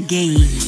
Giulia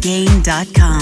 www.giuliaregain.com.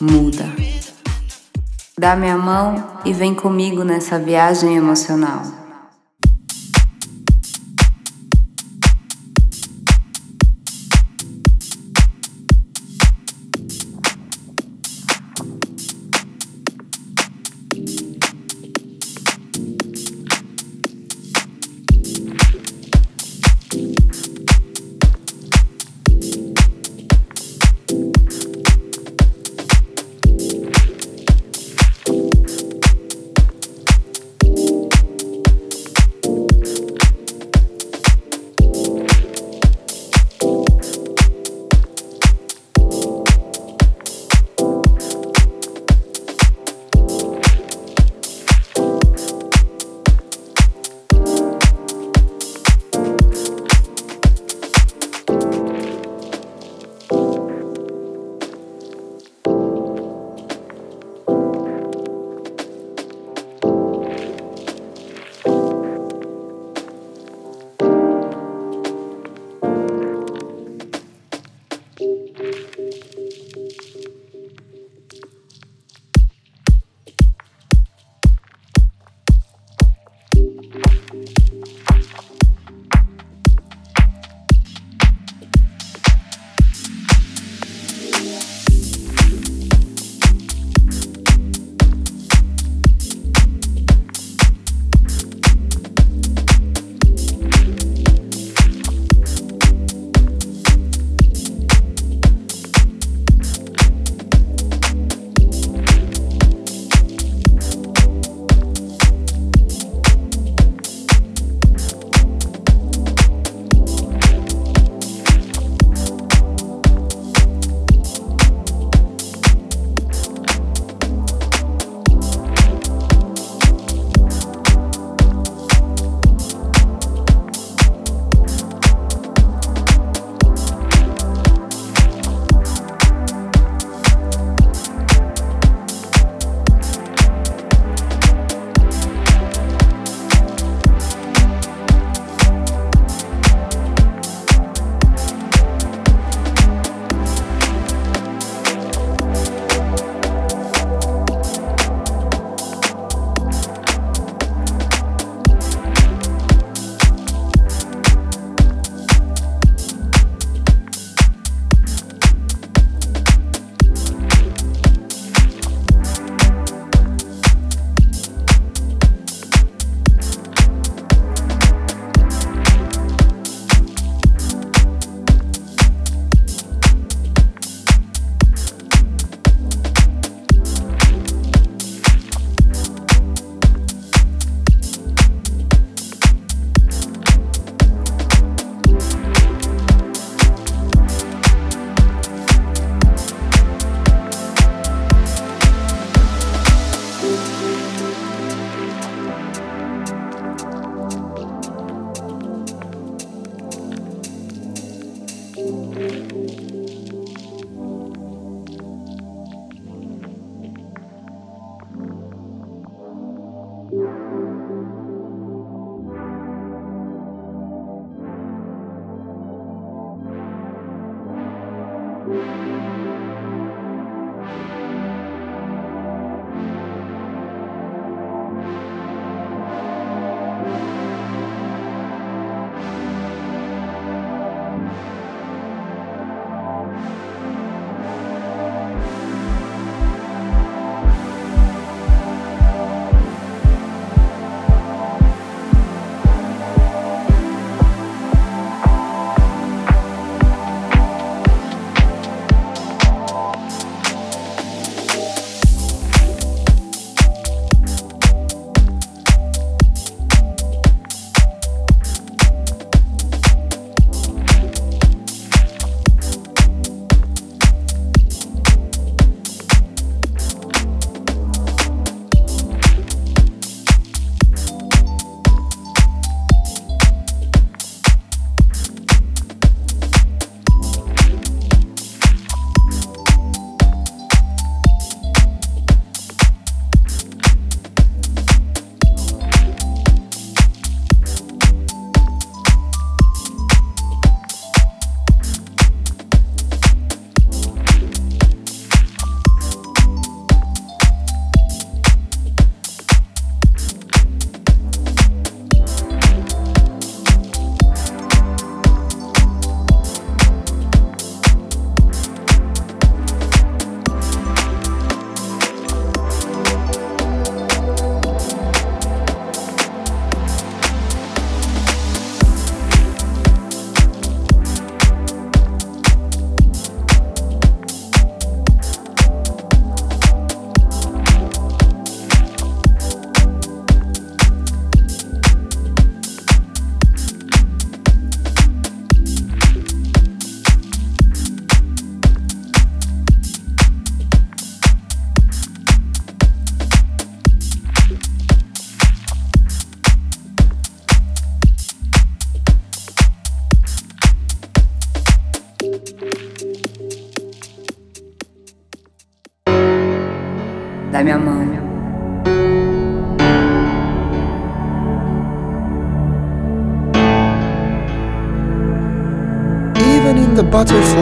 muda. Dá minha mão e vem comigo nessa viagem emocional.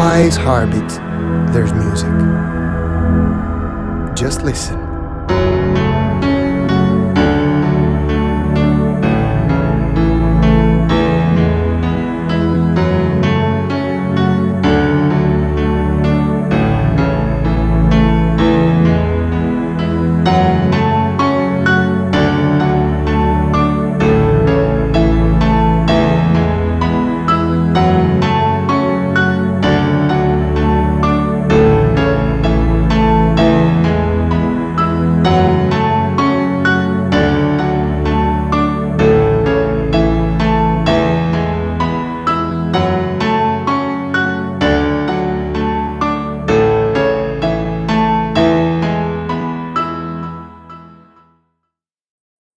Butterfly's heartbeat, there's music. Just listen.